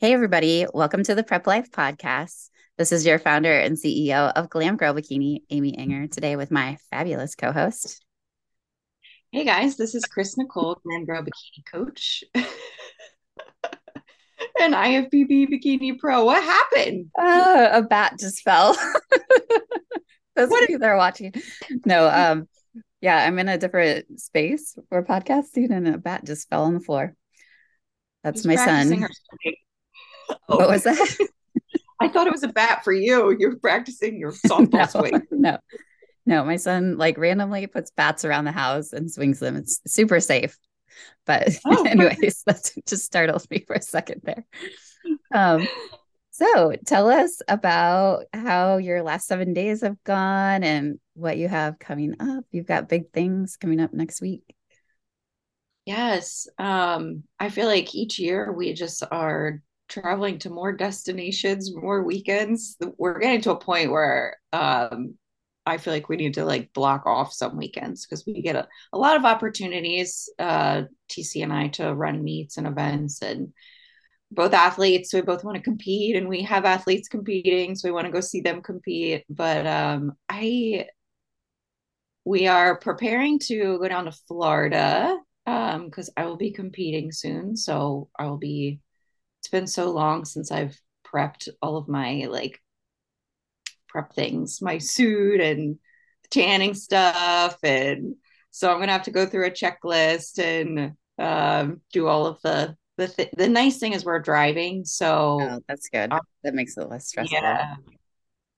Hey, everybody. Welcome to the Prep Life Podcast. This is your founder and CEO of Glam Girl Bikini, Amy Ehinger, today with my fabulous co host. Hey, guys. This is Chris Nicole, Glam Girl Bikini Coach. and IFBB Bikini Pro. What happened? Uh, a bat just fell. Those what? of you that are watching. No, um, yeah, I'm in a different space. We're podcasting and a bat just fell on the floor. That's my son. What was that? I thought it was a bat for you. You're practicing your softball no, swing. No, no, my son like randomly puts bats around the house and swings them. It's super safe. But oh, anyways, that just startled me for a second there. Um, so tell us about how your last seven days have gone and what you have coming up. You've got big things coming up next week. Yes. Um, I feel like each year we just are traveling to more destinations, more weekends. We're getting to a point where um, I feel like we need to like block off some weekends because we get a, a lot of opportunities, uh, TC and I, to run meets and events and both athletes. We both want to compete and we have athletes competing. So we want to go see them compete. But um, I, we are preparing to go down to Florida because um, I will be competing soon. So I will be it's been so long since I've prepped all of my like prep things, my suit and tanning stuff. And so I'm going to have to go through a checklist and um, do all of the, the, th- the nice thing is we're driving. So oh, that's good. Um, that makes it less stressful. Yeah,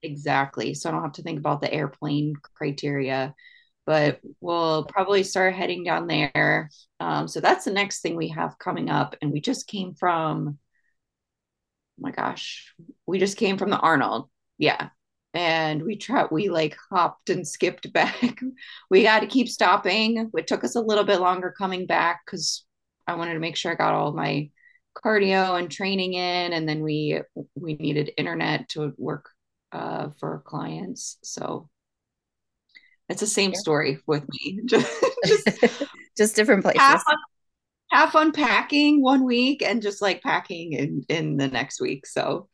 exactly. So I don't have to think about the airplane criteria but we'll probably start heading down there. Um, so that's the next thing we have coming up. And we just came from my gosh, we just came from the Arnold. Yeah. And we tried, we like hopped and skipped back. we had to keep stopping. It took us a little bit longer coming back because I wanted to make sure I got all my cardio and training in. And then we we needed internet to work uh, for clients. So it's the same story with me. just, just, just different places. Half, half unpacking one week and just like packing in in the next week. So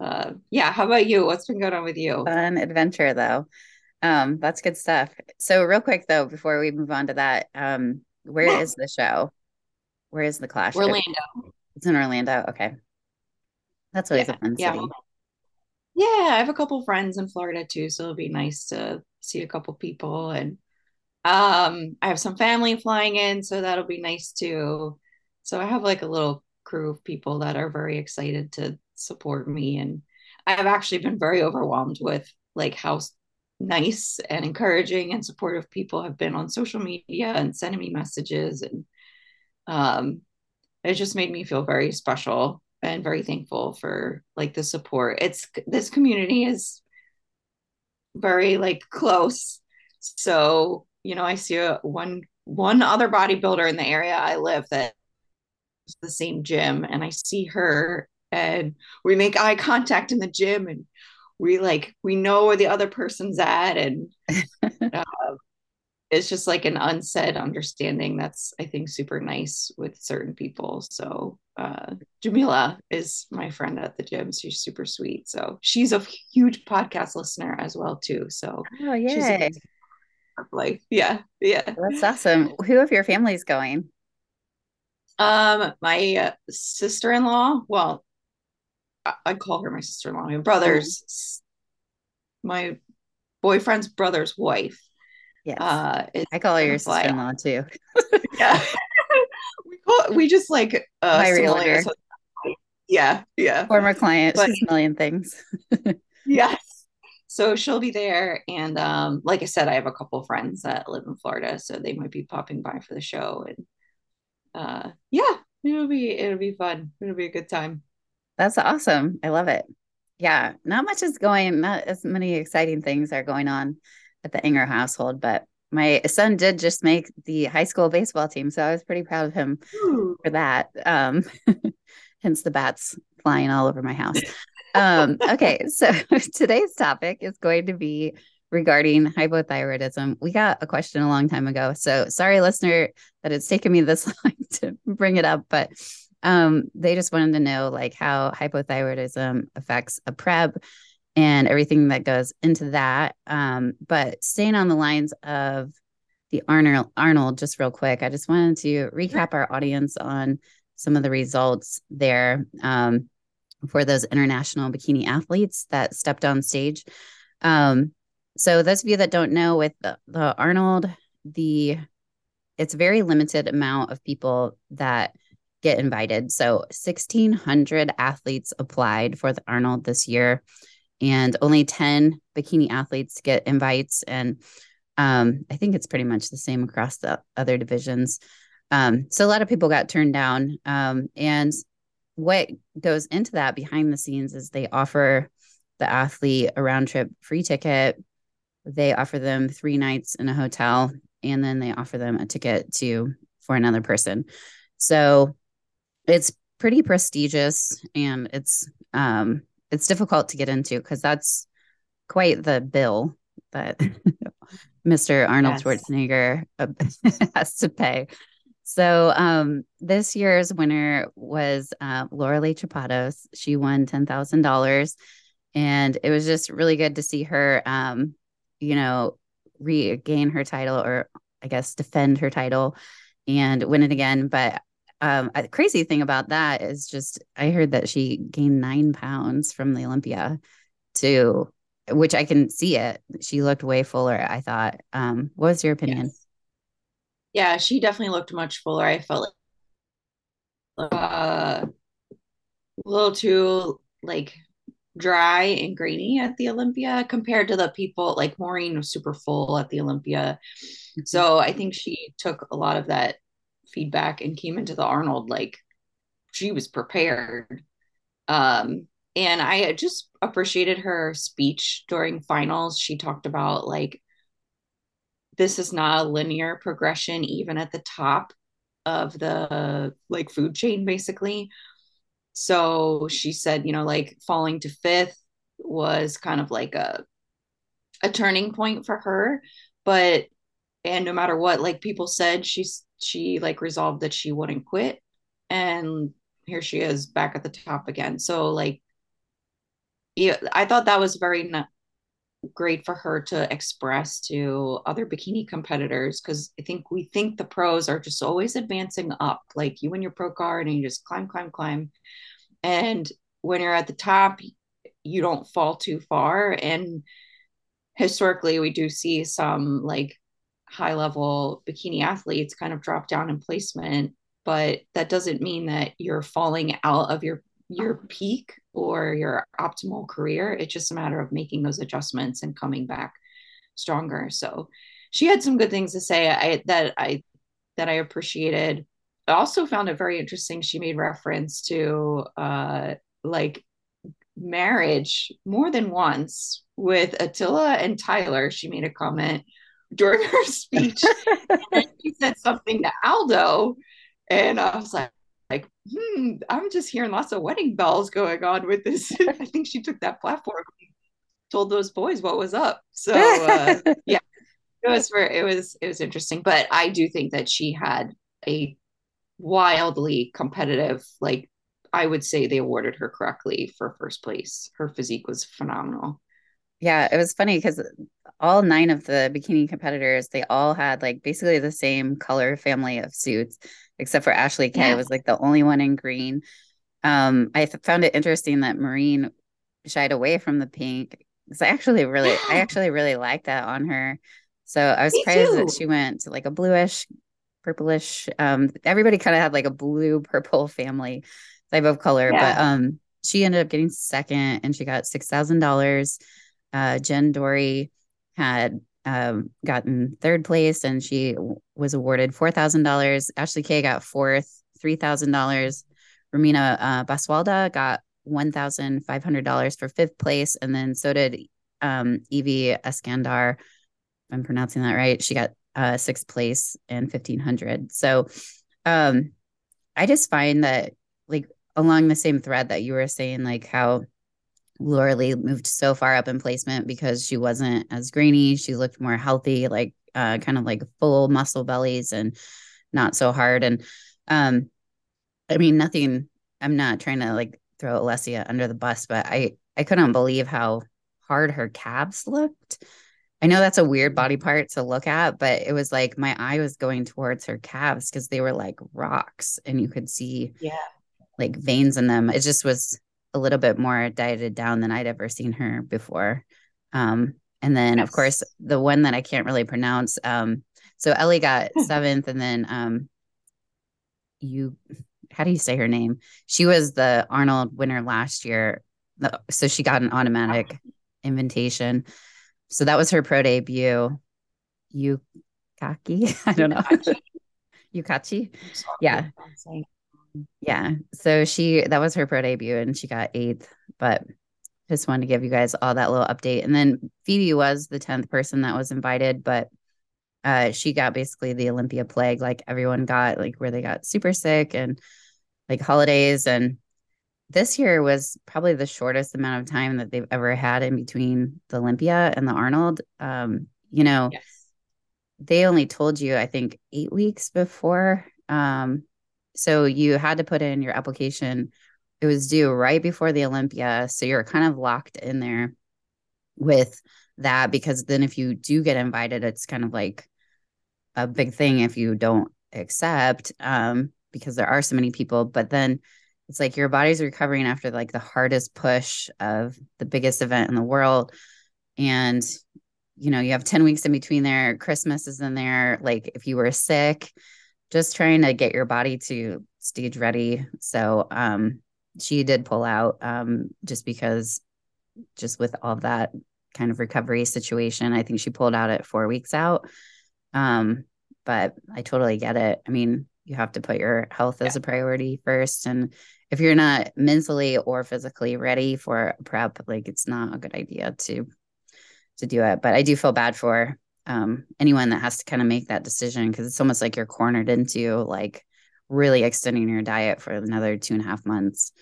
uh yeah, how about you? What's been going on with you? Fun adventure though. Um, that's good stuff. So real quick though, before we move on to that, um, where yeah. is the show? Where is the clash? Orlando. It's in Orlando. Okay. That's always yeah. a fun city. Yeah. Yeah, I have a couple friends in Florida too, so it'll be nice to see a couple people and um, I have some family flying in, so that'll be nice too. So I have like a little crew of people that are very excited to support me. And I've actually been very overwhelmed with like how nice and encouraging and supportive people have been on social media and sending me messages. And um, it just made me feel very special and very thankful for like the support. It's this community is very like close. So you know, I see a, one one other bodybuilder in the area I live that is the same gym, and I see her, and we make eye contact in the gym, and we like we know where the other person's at, and uh, it's just like an unsaid understanding that's I think super nice with certain people. So uh, Jamila is my friend at the gym. She's super sweet. So she's a huge podcast listener as well too. So oh yeah life. Yeah, yeah. That's awesome. Who of your family is going? Um, my uh, sister-in-law. Well, I- would call her my sister-in-law. My brother's, my boyfriend's brother's wife. Yeah, uh, I call her your sister-in-law too. yeah, we call we just like uh, my realtor. Yeah, yeah. Former client. But, she's a million things. yes so she'll be there and um, like i said i have a couple friends that live in florida so they might be popping by for the show and uh, yeah it'll be it'll be fun. It'll be a good time. That's awesome. I love it. Yeah not much is going not as many exciting things are going on at the Ehinger household but my son did just make the high school baseball team so i was pretty proud of him Ooh. for that. Um, hence the bats flying all over my house um, okay, so today's topic is going to be regarding hypothyroidism. We got a question a long time ago. So sorry, listener, that it's taken me this long to bring it up, but um, they just wanted to know like how hypothyroidism affects a prep and everything that goes into that. Um, but staying on the lines of the Arnold, Arnold, just real quick, I just wanted to recap our audience on some of the results there um, for those international bikini athletes that stepped on stage. Um, so those of you that don't know, with the, the Arnold, the it's very limited amount of people that get invited. So 1,600 athletes applied for the Arnold this year, and only 10 bikini athletes get invites. And um, I think it's pretty much the same across the other divisions. Um, so a lot of people got turned down. Um, and what goes into that behind the scenes is they offer the athlete a round trip free ticket. They offer them three nights in a hotel, and then they offer them a ticket to for another person. So it's pretty prestigious and it's um it's difficult to get into because that's quite the bill that Mr. Arnold yes. Schwarzenegger uh, has to pay. So um, this year's winner was uh, Lauralie Chapados. She won ten thousand dollars, and it was just really good to see her, um, you know, regain her title, or I guess defend her title, and win it again. But um, a crazy thing about that is just I heard that she gained nine pounds from the Olympia to which I can see it. She looked way fuller, I thought. Um, what was your opinion? Yes. Yeah, she definitely looked much fuller. I felt like uh, a little too like dry and grainy at the Olympia compared to the people like Maureen was super full at the Olympia. Mm-hmm. So I think she took a lot of that feedback and came into the Arnold like she was prepared. Um, and I just appreciated her speech during finals. She talked about like this is not a linear progression, even at the top of the like food chain, basically. So she said, you know, like falling to fifth was kind of like a a turning point for her, but and no matter what, like people said, she's she like resolved that she wouldn't quit and here she is back at the top again so like yeah i thought that was very great for her to express to other bikini competitors because i think we think the pros are just always advancing up like you and your pro card and you just climb climb climb. And when you're at the top you don't fall too far and historically we do see some like high level bikini athletes kind of drop down in placement but that doesn't mean that you're falling out of your your peak or your optimal career. It's just a matter of making those adjustments and coming back stronger. So she had some good things to say I, that i that i appreciated. I also found it very interesting she made reference to uh like marriage more than once with attila and tyler. She made a comment during her speech. and she said something to Aldo, and I was like, like, hmm, I'm just hearing lots of wedding bells going on with this. I think she took that platform, told those boys what was up. So uh, yeah, it was for it was it was interesting. But I do think that she had a wildly competitive like I would say they awarded her correctly for first place. Her physique was phenomenal. Yeah, it was funny because all nine of the bikini competitors, they all had like basically the same color family of suits, except for Ashley Kay yeah. was like the only one in green. Um, I th- found it interesting that Maureen shied away from the pink. Because I actually really, yeah. I actually really like that on her. So I was Me surprised too. that she went to like a bluish, purplish. Um, everybody kind of had like a blue purple family type of color, yeah. but um, she ended up getting second, and she got six thousand dollars. Uh, Jen Dorie had um, gotten third place and she was awarded $4,000. Ashley Kay got fourth, $3,000. Romina uh, Basualdo got $1,500 for fifth place. And then so did um, Evie Eskandar. I'm pronouncing that right. She got uh, sixth place and 1500. So um, I just find that like along the same thread that you were saying, like how Lauralie moved so far up in placement because she wasn't as grainy. She looked more healthy, like uh, kind of like full muscle bellies and not so hard. And um, I mean, nothing, I'm not trying to like throw Alessia under the bus, but I, I couldn't believe how hard her calves looked. I know that's a weird body part to look at, but it was like my eye was going towards her calves because they were like rocks and you could see yeah like veins in them. It just was a little bit more dieted down than I'd ever seen her before. Um, and then yes. of course the one that I can't really pronounce. Um, so Ellie got seventh, and then um, you, how do you say her name? She was the Arnold winner last year, so she got an automatic invitation. So that was her pro debut. Yukaki, I don't know. Yukachi, yeah, yeah. So she that was her pro debut, and she got eighth. But just wanted to give you guys all that little update. And then Phoebe was the 10th person that was invited, but uh, she got basically the Olympia plague, like everyone got, like where they got super sick and like holidays. And this year was probably the shortest amount of time that they've ever had in between the Olympia and the Arnold. Um, you know, yes. they only told you, I think, eight weeks before. Um, so you had to put in your application it was due right before the Olympia. So you're kind of locked in there with that because then if you do get invited, it's kind of like a big thing if you don't accept um, because there are so many people. But then it's like your body's recovering after like the hardest push of the biggest event in the world. And you know, you have 10 weeks in between there, Christmas is in there. Like if you were sick, just trying to get your body to stage ready. So um she did pull out um, just because just with all that kind of recovery situation i think she pulled out at four weeks out um, but i totally get it i mean you have to put your health yeah. as a priority first and if you're not mentally or physically ready for a prep like it's not a good idea to to do it but i do feel bad for um, anyone that has to kind of make that decision because it's almost like you're cornered into like really extending your diet for another two and a half months.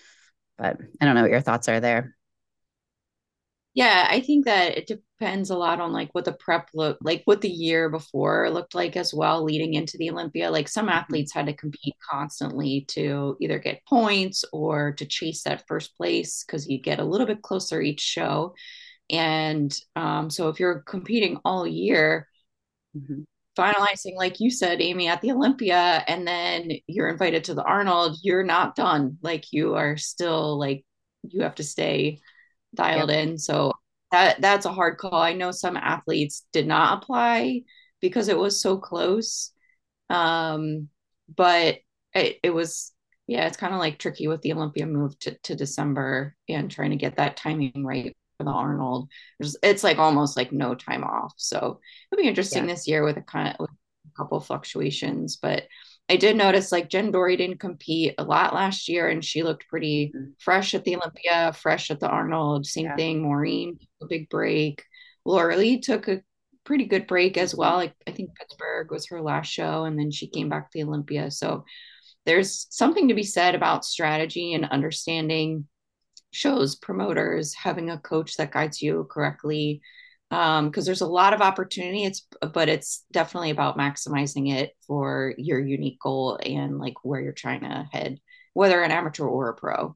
But I don't know what your thoughts are there. Yeah, I think that it depends a lot on like what the prep look like what the year before looked like as well leading into the Olympia. Like some mm-hmm. athletes had to compete constantly to either get points or to chase that first place because you get a little bit closer each show. And um, so if you're competing all year, mm-hmm finalizing, like you said, Amy, at the Olympia, and then you're invited to the Arnold, you're not done. Like you are still like you have to stay dialed yep. in. So that that's a hard call. I know some athletes did not apply because it was so close. Um, but it, it was yeah, it's kind of like tricky with the Olympia move to, to December and trying to get that timing right for the Arnold. There's, it's like almost like no time off. So it'll be interesting yeah. this year with a kind of with a couple fluctuations. But I did notice like Jen Dorie didn't compete a lot last year, and she looked pretty mm-hmm. fresh at the Olympia, fresh at the Arnold. Same yeah. thing. Maureen, a big break. Lauralie took a pretty good break as well. Like I think Pittsburgh was her last show, and then she came back to the Olympia. So there's something to be said about strategy and understanding shows promoters having a coach that guides you correctly because um, there's a lot of opportunity. It's but it's definitely about maximizing it for your unique goal and like where you're trying to head whether an amateur or a pro.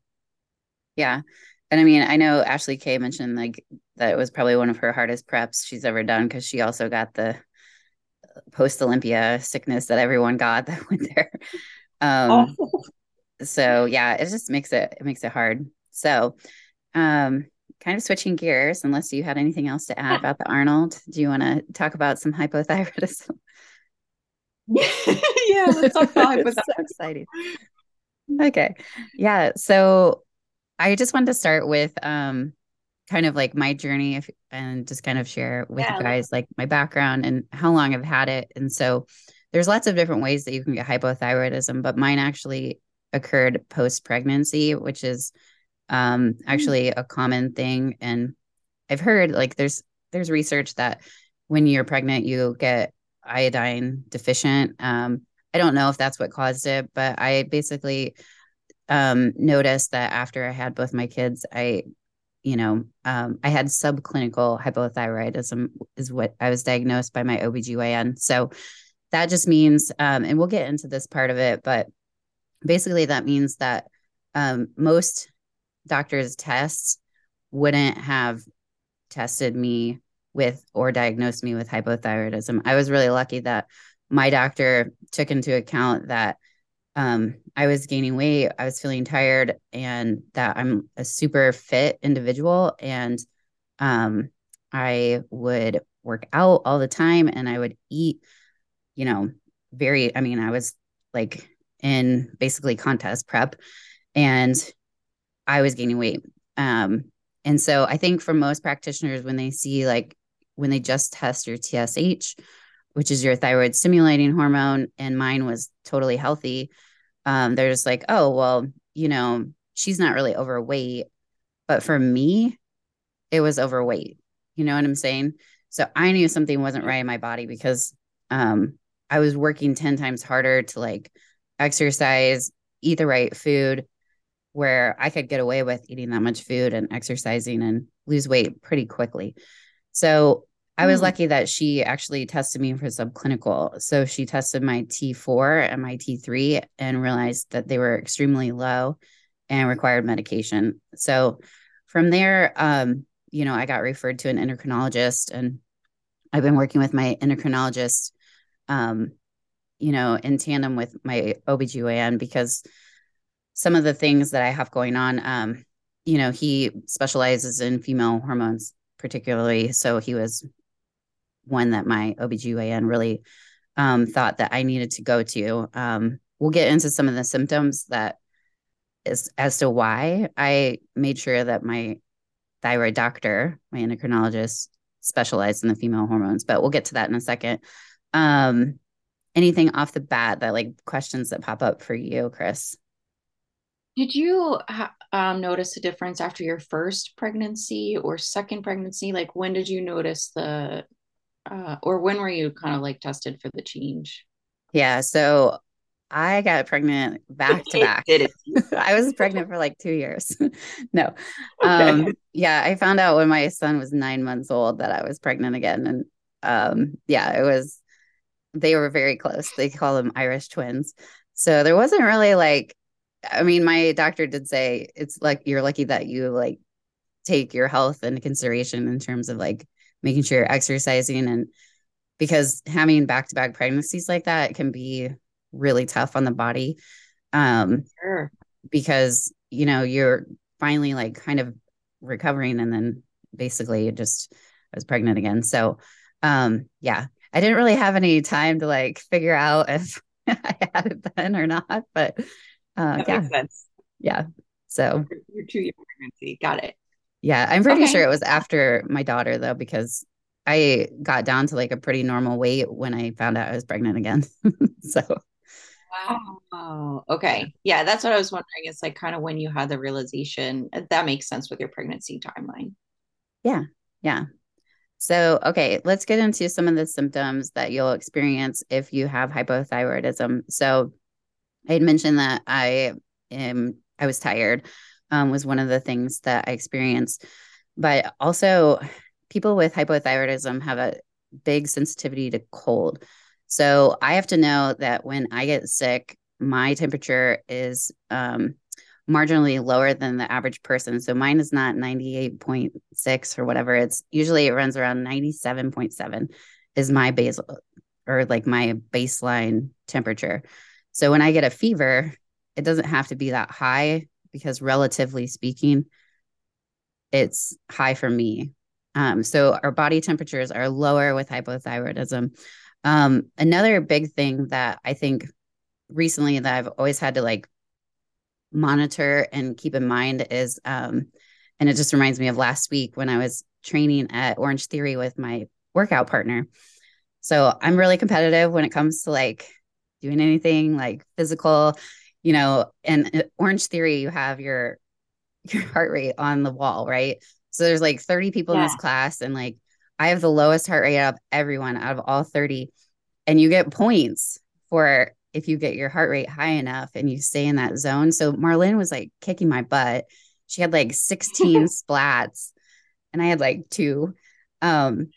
Yeah. And i mean i know ashley k mentioned like that it was probably one of her hardest preps she's ever done because she also got the post olympia sickness that everyone got that went there. Um oh. so yeah it just makes it it makes it hard so, um, kind of switching gears, unless you had anything else to add about the Arnold, do you want to talk about some hypothyroidism? yeah, let's talk about hypothyroidism. so exciting. Okay. Yeah. So I just wanted to start with um kind of like my journey if, and just kind of share with yeah. you guys like my background and how long I've had it. And so there's lots of different ways that you can get hypothyroidism, but mine actually occurred post pregnancy, which is um hmm. actually a common thing. And i've heard like there's there's research that when you're pregnant you get iodine deficient. Um i don't know if that's what caused it but i basically um noticed that after i had both my kids i you know um i had subclinical hypothyroidism is what i was diagnosed by my obgyn so that just means um and we'll get into this part of it but basically that means that um, most doctors' tests wouldn't have tested me with or diagnosed me with hypothyroidism. I was really lucky that my doctor took into account that um, I was gaining weight, I was feeling tired, and that I'm a super fit individual. And um, I would work out all the time and I would eat, you know, very, I mean, I was like in basically contest prep and I was gaining weight. Um, and so I think for most practitioners, when they see like when they just test your TSH, which is your thyroid stimulating hormone, and mine was totally healthy, um, they're just like, oh, well, you know, she's not really overweight. But for me, it was overweight. You know what I'm saying? So I knew something wasn't right in my body because um, I was working 10 times harder to like exercise, eat the right food, where I could get away with eating that much food and exercising and lose weight pretty quickly. So I was mm. lucky that she actually tested me for subclinical. So she tested my T4 and my T3 and realized that they were extremely low and required medication. So from there, um, you know, I got referred to an endocrinologist and I've been working with my endocrinologist, um, you know, in tandem with my OBGYN because some of the things that I have going on, um, you know, he specializes in female hormones particularly. So he was one that my OBGYN really um, thought that I needed to go to. Um, we'll get into some of the symptoms that is as to why I made sure that my thyroid doctor, my endocrinologist, specialized in the female hormones, but we'll get to that in a second. Um, anything off the bat that like questions that pop up for you, Chris? Did you um, notice a difference after your first pregnancy or second pregnancy? Like when did you notice the, uh, or when were you kind of like tested for the change? Yeah. So I got pregnant back to back. I was pregnant for like two years. no. Um, okay. yeah, I found out when my son was nine months old that I was pregnant again. And um, yeah, it was, they were very close. They call them Irish twins. So there wasn't really like I mean, my doctor did say it's like you're lucky that you like take your health into consideration in terms of like making sure you're exercising and because having back-to-back pregnancies like that can be really tough on the body um sure. because you know you're finally like kind of recovering and then basically just I was pregnant again so um yeah I didn't really have any time to like figure out if I had it then or not but uh, that yeah. makes sense. Yeah. So you're two year pregnancy. Got it. Yeah. I'm pretty okay. sure it was after my daughter though, because I got down to like a pretty normal weight when I found out I was pregnant again. so Wow. Okay. Yeah, that's what I was wondering. It's like kind of when you had the realization that makes sense with your pregnancy timeline. Yeah. Yeah. So, okay, let's get into some of the symptoms that you'll experience if you have hypothyroidism. So, I had mentioned that I am I was tired um, was one of the things that I experienced, but also people with hypothyroidism have a big sensitivity to cold. So I have to know that when I get sick, my temperature is um, marginally lower than the average person. So mine is not 98.6 or whatever. It's usually it runs around 97.7 is my basal or like my baseline temperature. So when I get a fever, it doesn't have to be that high because relatively speaking, it's high for me. Um, so our body temperatures are lower with hypothyroidism. Um, another big thing that I think recently that I've always had to like monitor and keep in mind is, um, and it just reminds me of last week when I was training at Orange Theory with my workout partner. So I'm really competitive when it comes to like doing anything like physical, you know, and Orange Theory, you have your your heart rate on the wall, right? So there's like 30 people yeah. in this class, and like I have the lowest heart rate out of everyone out of all 30. And you get points for if you get your heart rate high enough and you stay in that zone. So Marlene was like kicking my butt. She had like 16 splats and I had like two. Um,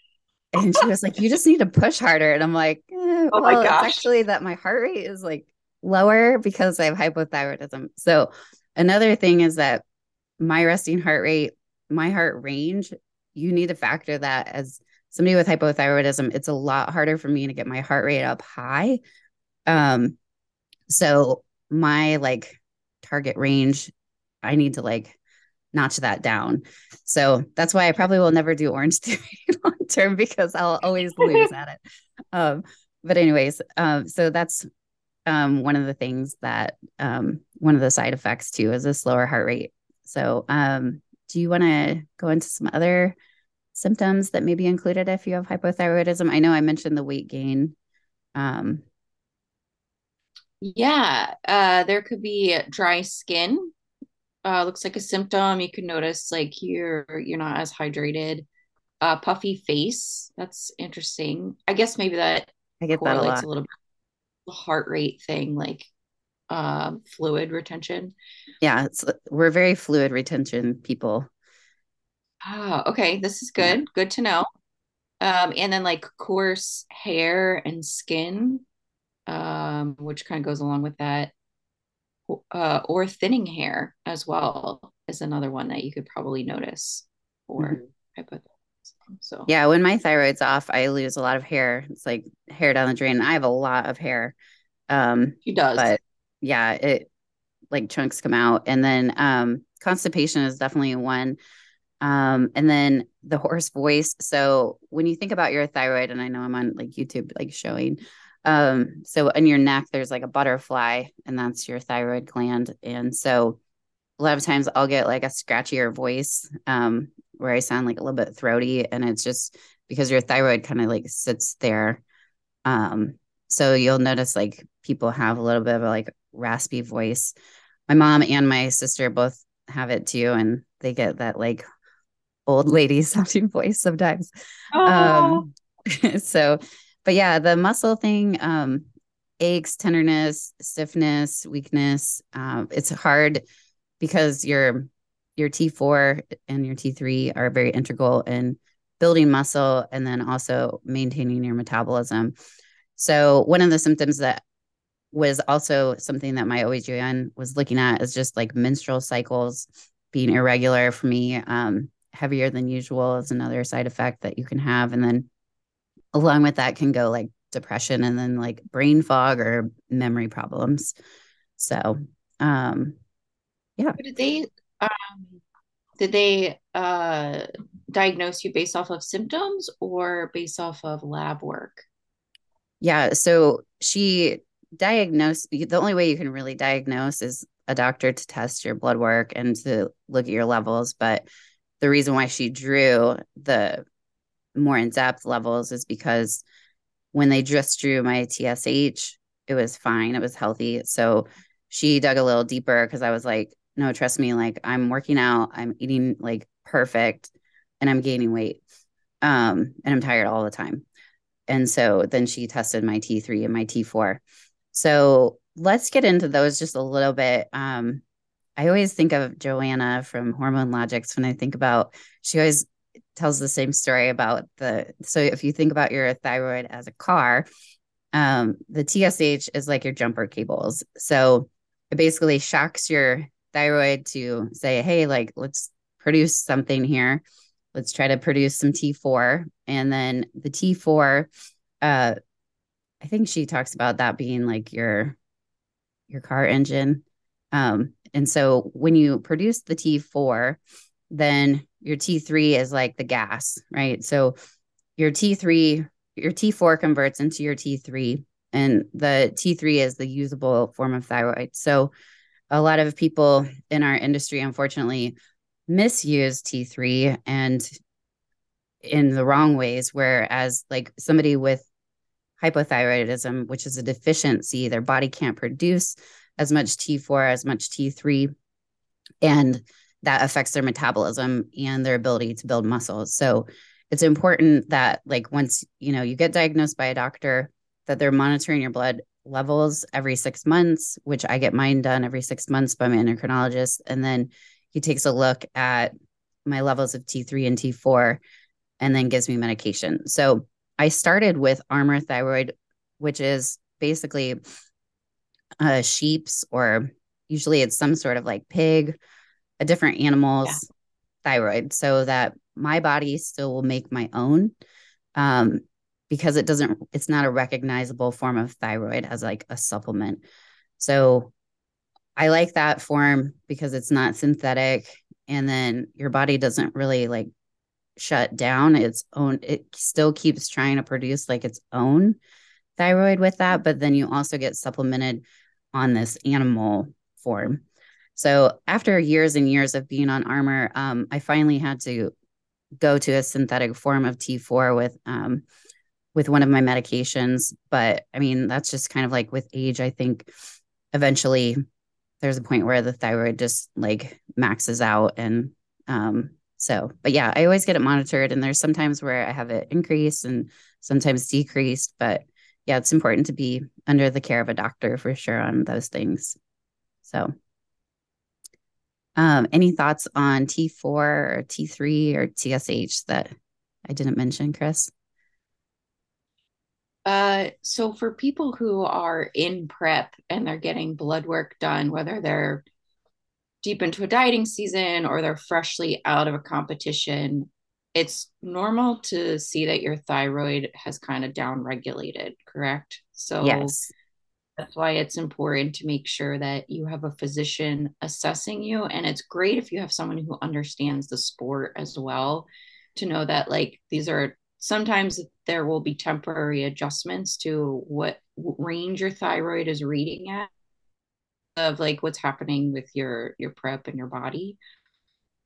and she was like, "You just need to push harder." And I'm like, "Oh well, my gosh!" It's actually, that my heart rate is like lower because I have hypothyroidism. So another thing is that my resting heart rate, my heart range, you need to factor that as somebody with hypothyroidism, it's a lot harder for me to get my heart rate up high. Um, so my like target range, I need to like notch that down. So that's why I probably will never do orange theory long term because I'll always lose at it. Um, but anyways, um, so that's um, one of the things that um, one of the side effects too is a slower heart rate. So, um, do you want to go into some other symptoms that may be included if you have hypothyroidism? I know I mentioned the weight gain. Um, yeah, uh, there could be dry skin. Uh, looks like a symptom. You can notice like you're you're not as hydrated. Uh, puffy face. That's interesting. I guess maybe that I get that a lot. A little bit the heart rate thing, like um, fluid retention. Yeah, we're very fluid retention people. Oh, okay. This is good. Yeah. Good to know. Um, and then like coarse hair and skin, um, which kind of goes along with that. Uh, or thinning hair as well is another one that you could probably notice or mm-hmm. So yeah, when my thyroid's off, I lose a lot of hair. It's like hair down the drain. I have a lot of hair. Um, he does, but yeah, it like chunks come out, and then um, constipation is definitely one. Um, and then the hoarse voice. So when you think about your thyroid, and I know I'm on like YouTube, like showing, um, so in your neck, there's like a butterfly, and that's your thyroid gland. And so a lot of times I'll get like a scratchier voice, um, where I sound like a little bit throaty, and it's just because your thyroid kind of like sits there. Um, so you'll notice like people have a little bit of a like raspy voice. My mom and my sister both have it too, and they get that like old lady sounding voice sometimes. Um, so, but yeah, the muscle thing, um, aches, tenderness, stiffness, weakness. Um, it's hard because you're your T4 and your T3 are very integral in building muscle and then also maintaining your metabolism. So, one of the symptoms that was also something that my OBGYN was looking at is just like menstrual cycles being irregular for me. Um, heavier than usual is another side effect that you can have. And then along with that can go like depression and then like brain fog or memory problems. So, um, yeah. Did they um, did they uh, diagnose you based off of symptoms or based off of lab work? Yeah. So she diagnosed, the only way you can really diagnose is a doctor to test your blood work and to look at your levels. But the reason why she drew the more in depth levels is because when they just drew my TSH, it was fine, it was healthy. So she dug a little deeper because I was like, no, trust me, like I'm working out, I'm eating like perfect, and I'm gaining weight. Um, and I'm tired all the time. And so then she tested my T3 and my T4. So let's get into those just a little bit. Um, I always think of Joanna from Hormone Logics when I think about, she always tells the same story about the, so if you think about your thyroid as a car, um, the TSH is like your jumper cables. So it basically shocks your thyroid to say, hey, like, let's produce something here. Let's try to produce some T4. And then the T4, uh, I think she talks about that being like your your car engine. Um, and so when you produce the T4, then your T3 is like the gas, right? So your T3, your T4 converts into your T3, and the T3 is the usable form of thyroid. So a lot of people in our industry, unfortunately, misuse T3 and in the wrong ways. Whereas, like somebody with hypothyroidism, which is a deficiency, their body can't produce as much T4, as much T3, and that affects their metabolism and their ability to build muscles. So it's important that like once you know you get diagnosed by a doctor that they're monitoring your blood levels every six months, which I get mine done every six months by my endocrinologist. And then he takes a look at my levels of T3 and T4 and then gives me medication. So I started with Armour Thyroid, which is basically uh, sheep's or usually it's some sort of like pig, a different animal's yeah. thyroid, so that my body still will make my own. Um, because it doesn't, it's not a recognizable form of thyroid as like a supplement. So I like that form because it's not synthetic and then your body doesn't really like shut down its own it still keeps trying to produce like its own thyroid with that but then you also get supplemented on this animal form so after years and years of being on Armour um, i finally had to go to a synthetic form of t4 with um, with one of my medications but i mean that's just kind of like with age i think eventually there's a point where the thyroid just like maxes out and um so but yeah i always get it monitored and there's sometimes where i have it increased and sometimes decreased but yeah it's important to be under the care of a doctor for sure on those things. So um any thoughts on t4 or t3 or tsh that i didn't mention chris uh, so for people who are in prep and they're getting blood work done, whether they're deep into a dieting season or they're freshly out of a competition, it's normal to see that your thyroid has kind of down regulated, correct? So yes. That's why it's important to make sure that you have a physician assessing you. And it's great if you have someone who understands the sport as well to know that, like, these are sometimes there will be temporary adjustments to what range your thyroid is reading at of like what's happening with your your prep and your body.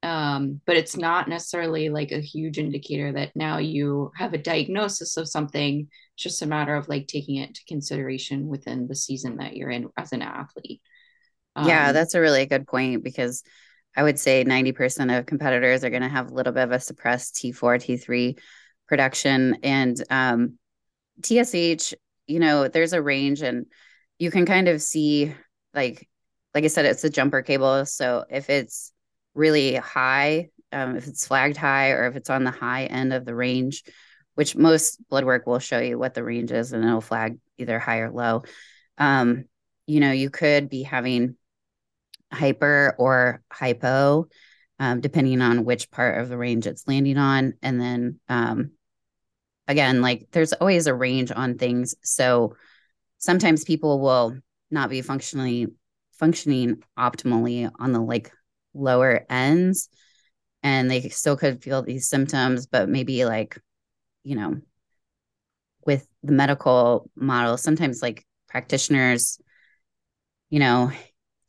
Um, but it's not necessarily like a huge indicator that now you have a diagnosis of something. It's just a matter of like taking it to consideration within the season that you're in as an athlete. Um, yeah that's a really good point because i would say 90% of competitors are going to have a little bit of a suppressed t4 t3 production and um, TSH, you know, there's a range and you can kind of see like like I said, it's a jumper cable. So if it's really high, um, if it's flagged high or if it's on the high end of the range, which most blood work will show you what the range is and it'll flag either high or low. Um, you know, you could be having hyper or hypo um, depending on which part of the range it's landing on. And then um, again, like there's always a range on things. So sometimes people will not be functionally functioning optimally on the like lower ends and they still could feel these symptoms but maybe like you know with the medical model sometimes like practitioners you know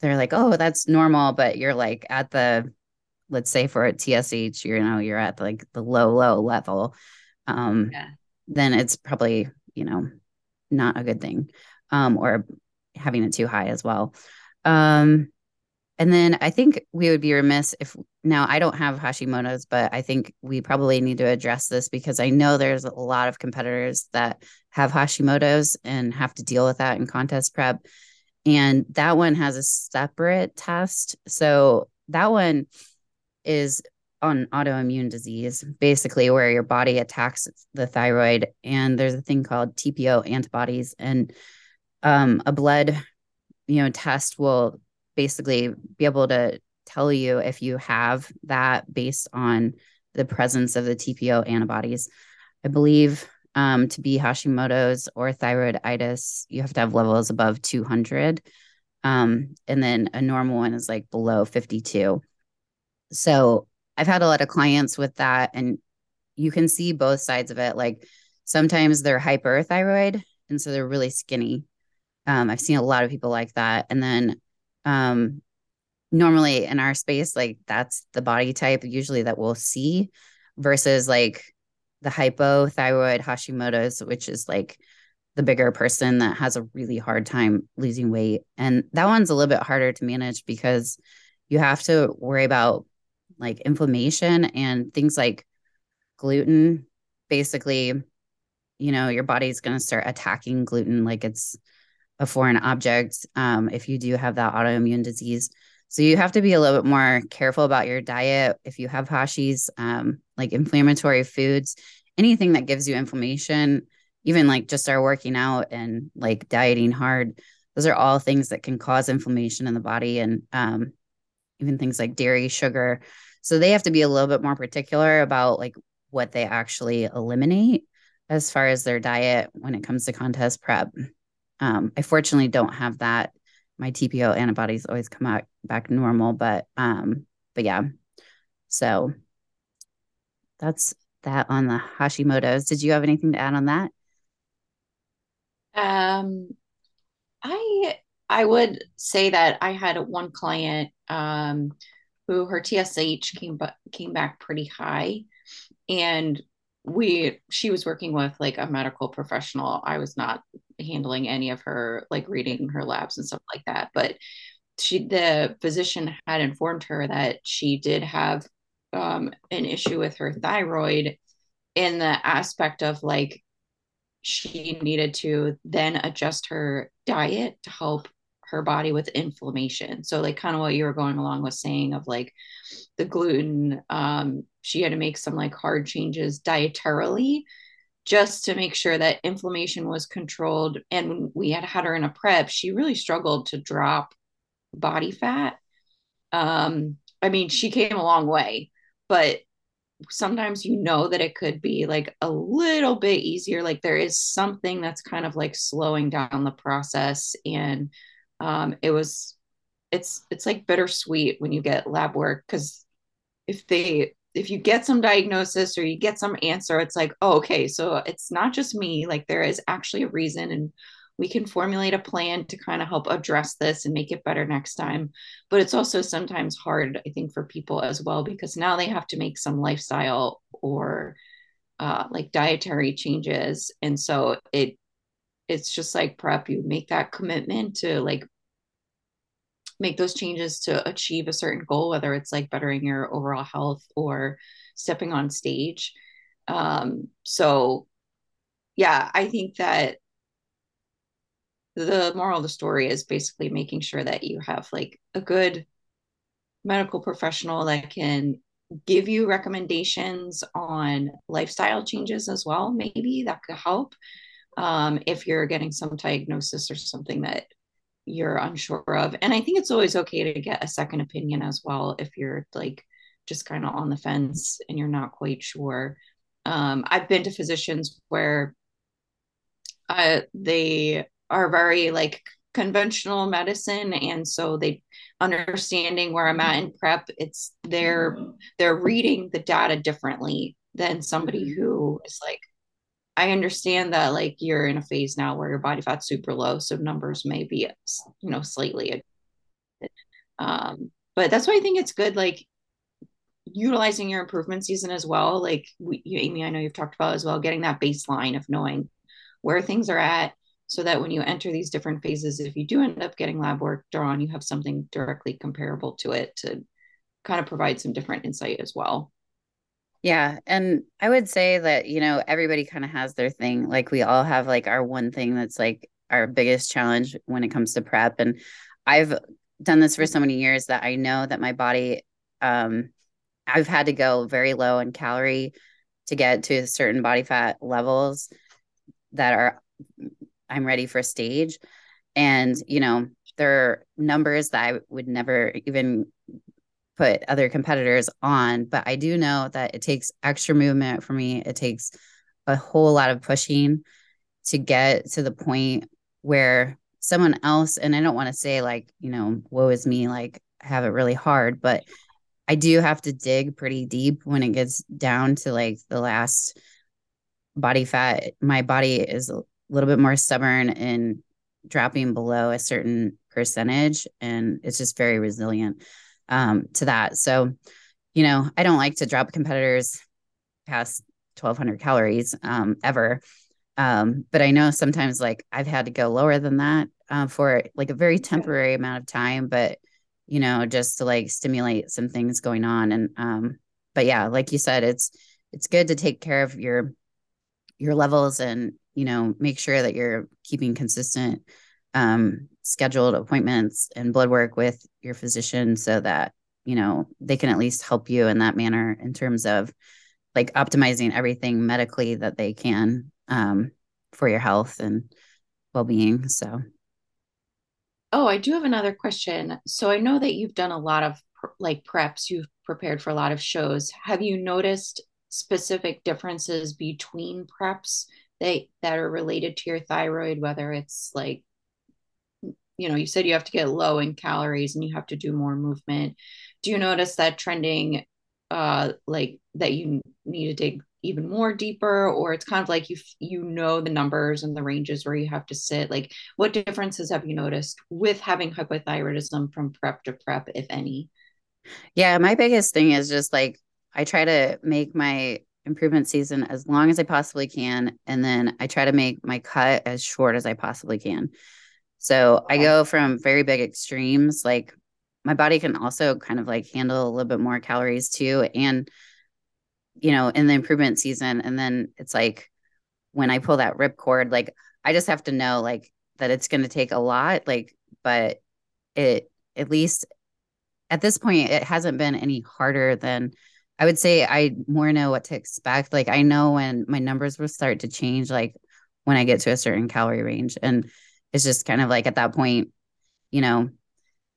they're like oh that's normal but you're like at the let's say for a TSH, you know, you're at like the low, low level, um, yeah. then it's probably, you know, not a good thing. Um, or having it too high as well. Um, and then I think we would be remiss if now I don't have Hashimoto's, but I think we probably need to address this because I know there's a lot of competitors that have Hashimoto's and have to deal with that in contest prep. And that one has a separate test. So that one, is on autoimmune disease, basically where your body attacks the thyroid. And there's a thing called TPO antibodies, and um, a blood, you know, test will basically be able to tell you if you have that based on the presence of the TPO antibodies. I believe um, to be Hashimoto's or thyroiditis, you have to have levels above 200. Um, and then a normal one is like below 52. So I've had a lot of clients with that, and you can see both sides of it. Like sometimes they're hyperthyroid, and so they're really skinny. Um, I've seen a lot of people like that. And then um, normally in our space, like that's the body type usually that we'll see versus like the hypothyroid Hashimoto's, which is like the bigger person that has a really hard time losing weight. And that one's a little bit harder to manage because you have to worry about like inflammation and things like gluten basically you know your body's going to start attacking gluten like it's a foreign object um, if you do have that autoimmune disease so you have to be a little bit more careful about your diet if you have hashis um, like inflammatory foods anything that gives you inflammation even like just our working out and like dieting hard those are all things that can cause inflammation in the body and um, even things like dairy, sugar. So they have to be a little bit more particular about like what they actually eliminate as far as their diet when it comes to contest prep. Um, I fortunately don't have that. My TPO antibodies always come out back normal, but um, but yeah. So that's that on the Hashimoto's. Did you have anything to add on that? Um, I I would say that I had one client um, who her TSH came came back pretty high, and we she was working with like a medical professional. I was not handling any of her like reading her labs and stuff like that, but she the physician had informed her that she did have um, an issue with her thyroid in the aspect of like she needed to then adjust her diet to help her body with inflammation. So like kind of what you were going along with saying of like the gluten, um, she had to make some like hard changes dietarily just to make sure that inflammation was controlled. And when we had had her in a prep, she really struggled to drop body fat. Um, I mean, she came a long way, but sometimes you know that it could be like a little bit easier like there is something that's kind of like slowing down the process and um it was it's it's like bittersweet when you get lab work because if they if you get some diagnosis or you get some answer it's like oh okay so it's not just me like there is actually a reason and we can formulate a plan to kind of help address this and make it better next time. But it's also sometimes hard, I think, for people as well, because now they have to make some lifestyle or uh, like dietary changes. And so it, it's just like prep, you make that commitment to like make those changes to achieve a certain goal, whether it's like bettering your overall health or stepping on stage. Um, so yeah, I think that the moral of the story is basically making sure that you have like a good medical professional that can give you recommendations on lifestyle changes as well maybe that could help um, if you're getting some diagnosis or something that you're unsure of. And i think it's always okay to get a second opinion as well if you're like just kind of on the fence and you're not quite sure. Um, i've been to physicians where uh, they are very like conventional medicine and so they understanding where i'm at in prep it's they're they're reading the data differently than somebody who is like i understand that like you're in a phase now where your body fat's super low so numbers may be you know slightly um but that's why i think it's good like utilizing your improvement season as well like we, you, amy i know you've talked about as well getting that baseline of knowing where things are at so that when you enter these different phases, if you do end up getting lab work drawn, you have something directly comparable to it to kind of provide some different insight as well. Yeah. And I would say that, you know, everybody kind of has their thing. Like we all have like our one thing that's like our biggest challenge when it comes to prep. And I've done this for so many years that I know that my body, um, I've had to go very low in calorie to get to certain body fat levels that are I'm ready for stage. And, you know, there are numbers that I would never even put other competitors on, but I do know that it takes extra movement for me. It takes a whole lot of pushing to get to the point where someone else, and I don't want to say like, you know, woe is me, like have it really hard, but I do have to dig pretty deep when it gets down to like the last body fat. My body is a little bit more stubborn in dropping below a certain percentage and it's just very resilient um, to that. So you know i don't like to drop competitors past 1200 calories um, ever. Um, but i know sometimes like i've had to go lower than that uh, for like a very temporary yeah. amount of time but you know just to like stimulate some things going on. And um but yeah like you said it's it's good to take care of your your levels and you know make sure that you're keeping consistent um, scheduled appointments and blood work with your physician so that you know they can at least help you in that manner in terms of like optimizing everything medically that they can um, for your health and well-being so Oh, I do have another question. So I know that you've done a lot of like preps, you've prepared for a lot of shows. Have you noticed specific differences between preps that that are related to your thyroid, whether it's like, you know, you said you have to get low in calories and you have to do more movement. Do you notice that trending uh like that you need to dig even more deeper or it's kind of like you you know the numbers and the ranges where you have to sit like what differences have you noticed with having hypothyroidism from prep to prep if any Yeah, my biggest thing is just like I try to make my improvement season as long as I possibly can. And then I try to make my cut as short as I possibly can. So I go from very big extremes. Like my body can also kind of like handle a little bit more calories too. And, you know, in the improvement season. And then it's like when I pull that rip cord, like I just have to know like that it's going to take a lot. Like, but it, at least at this point, it hasn't been any harder than I would say I more know what to expect. Like I know when my numbers will start to change, like when I get to a certain calorie range. And it's just kind of like at that point, you know,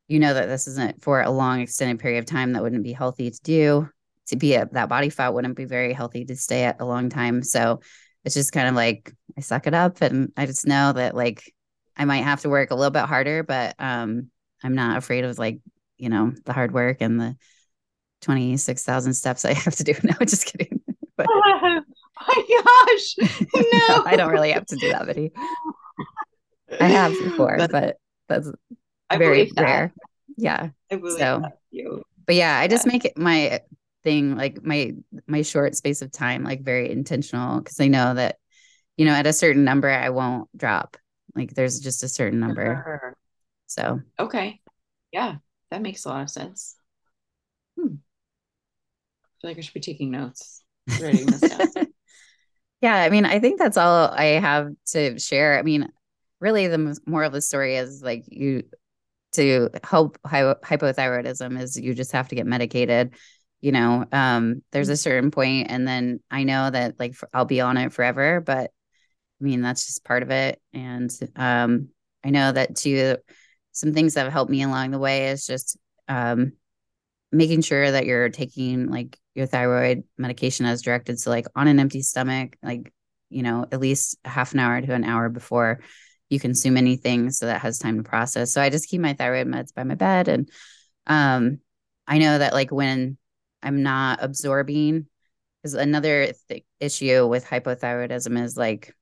you know that this isn't for a long extended period of time that wouldn't be healthy to do. To be at that body fat wouldn't be very healthy to stay at a long time. So it's just kind of like I suck it up and I just know that like I might have to work a little bit harder, but um I'm not afraid of like, you know, the hard work and the 26,000 steps I have to do. No, just kidding. But oh my gosh no, I don't really have to do that many. I have before, but but that's i very believe that rare. Yeah. i believe So, you but yeah, I just yeah make it my thing, like my my short space of time, like very intentional because I know that, you know, at a certain number I won't drop. Like there's just a certain number. So okay yeah that makes a lot of sense hmm. i feel like i should be taking notes writing this down yeah, I mean, I think that's all I have to share. I mean, really the moral of the story is like you to help hy- hypothyroidism is you just have to get medicated you know um there's a certain point and then i know that like for, i'll be on it forever but i mean that's just part of it and um i know that too some things that have helped me along the way is just um making sure that you're taking like your thyroid medication as directed so like on an empty stomach like you know at least half an hour to an hour before you consume anything so that has time to process so i just keep my thyroid meds by my bed and um i know that like when i'm not absorbing because another th- issue with hypothyroidism is like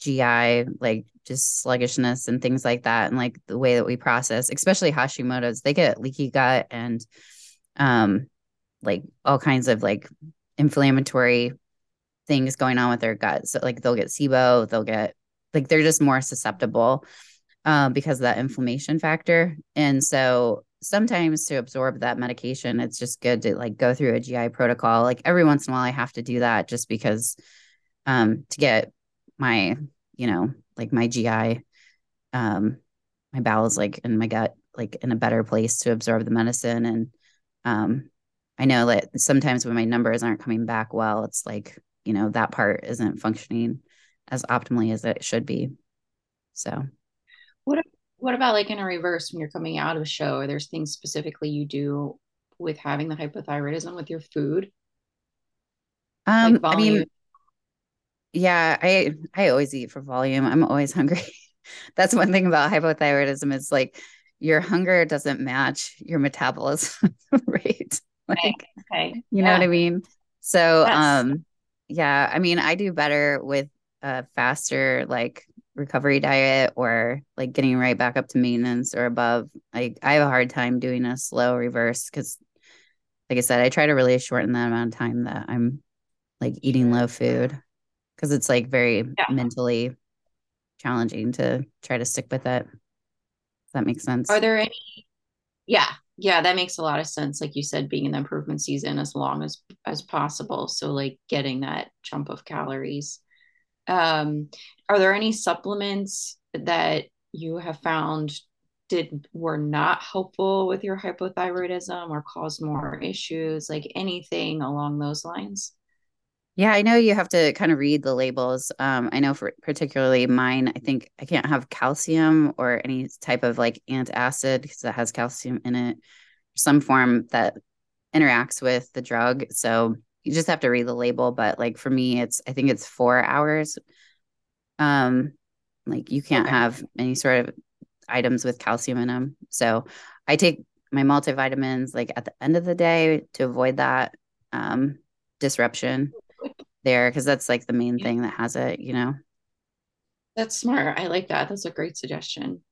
gi like just sluggishness and things like that and like the way that we process especially hashimoto's they get leaky gut and um like all kinds of like inflammatory things going on with their gut. So like they'll get SIBO, they'll get like they're just more susceptible uh, because of that inflammation factor. And so sometimes to absorb that medication, it's just good to like go through a GI protocol. Like every once in a while, I have to do that just because um, to get my, you know, like my GI, um, my bowels like in my gut, like in a better place to absorb the medicine. And um, I know that sometimes when my numbers aren't coming back well, it's like, you know, that part isn't functioning as optimally as it should be. So, What what about like in a reverse when you're coming out of a show? Are there's things specifically you do with having the hypothyroidism with your food, like um, I volume? mean, yeah, I I always eat for volume. I'm always hungry. That's one thing about hypothyroidism is like your hunger doesn't match your metabolism rate. Like, Okay. you know what I mean? So, Yes. um, yeah, I mean, I do better with a faster like recovery diet or like getting right back up to maintenance or above. Like I have a hard time doing a slow reverse because like I said, I try to really shorten the amount of time that I'm like eating low food because it's like very Yeah. mentally challenging to try to stick with it. Does that make sense? Are there any? Yeah. Yeah, that makes a lot of sense. Like you said, being in the improvement season as long as as possible. So like getting that jump of calories. Um, are there any supplements that you have found did were not helpful with your hypothyroidism or caused more issues? Like anything along those lines? Yeah, I know you have to kind of read the labels. Um, I know for particularly mine, I think I can't have calcium or any type of like antacid because it has calcium in it, some form that interacts with the drug. So you just have to read the label. But like for me, it's I think it's four hours. Um, like you can't Okay. have any sort of items with calcium in them. So I take my multivitamins like at the end of the day to avoid that um disruption there because that's like the main thing that has it, you know. that's smart. I like that. That's a great suggestion.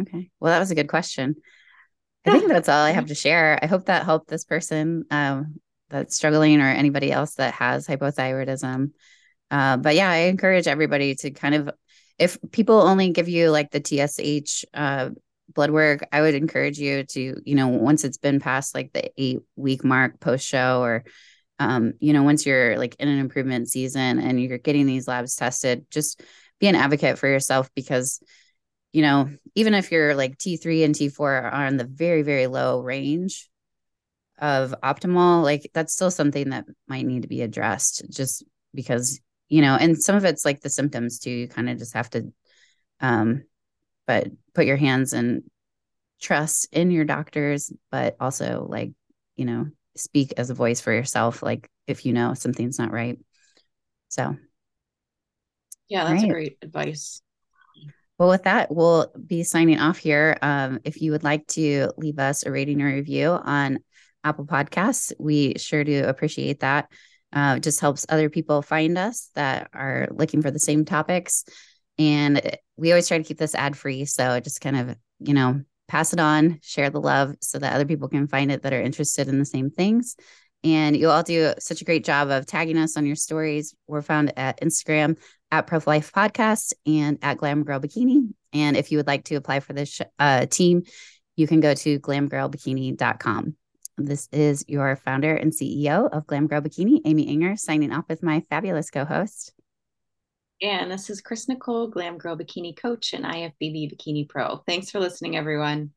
Okay. Well, that was a good question. I think that's all I have to share. I hope that helped this person um, that's struggling or anybody else that has hypothyroidism. Uh, but yeah, I encourage everybody to kind of, if people only give you like the TSH uh, blood work, I would encourage you to, you know, once it's been past like the eight week mark post show or, um, you know, once you're like in an improvement season and you're getting these labs tested, just be an advocate for yourself because you know, even if you're like T3 and T4 are in the very, very low range of optimal, like that's still something that might need to be addressed just because, you know, and some of it's like the symptoms too. You kind of just have to, um, but put your hands and trust in your doctors, but also like, you know, speak as a voice for yourself, like if you know something's not right. So, Yeah, that's right. great advice. Well, with that, we'll be signing off here. Um, if you would like to leave us a rating or review on Apple Podcasts, we sure do appreciate that. Uh, it just helps other people find us that are looking for the same topics. And we always try to keep this ad free. So just kind of, you know, pass it on, share the love so that other people can find it that are interested in the same things. And you all do such a great job of tagging us on your stories. We're found at Instagram at Prep Life Podcast and at Glam Girl Bikini. And if you would like to apply for this sh- uh, team, you can go to glamgirlbikini.com. This is your founder and CEO of Glam Girl Bikini, Amy Ehinger, signing off with my fabulous co host. And this is Chris Nicole, Glam Girl Bikini Coach and IFBB Bikini Pro. Thanks for listening, everyone.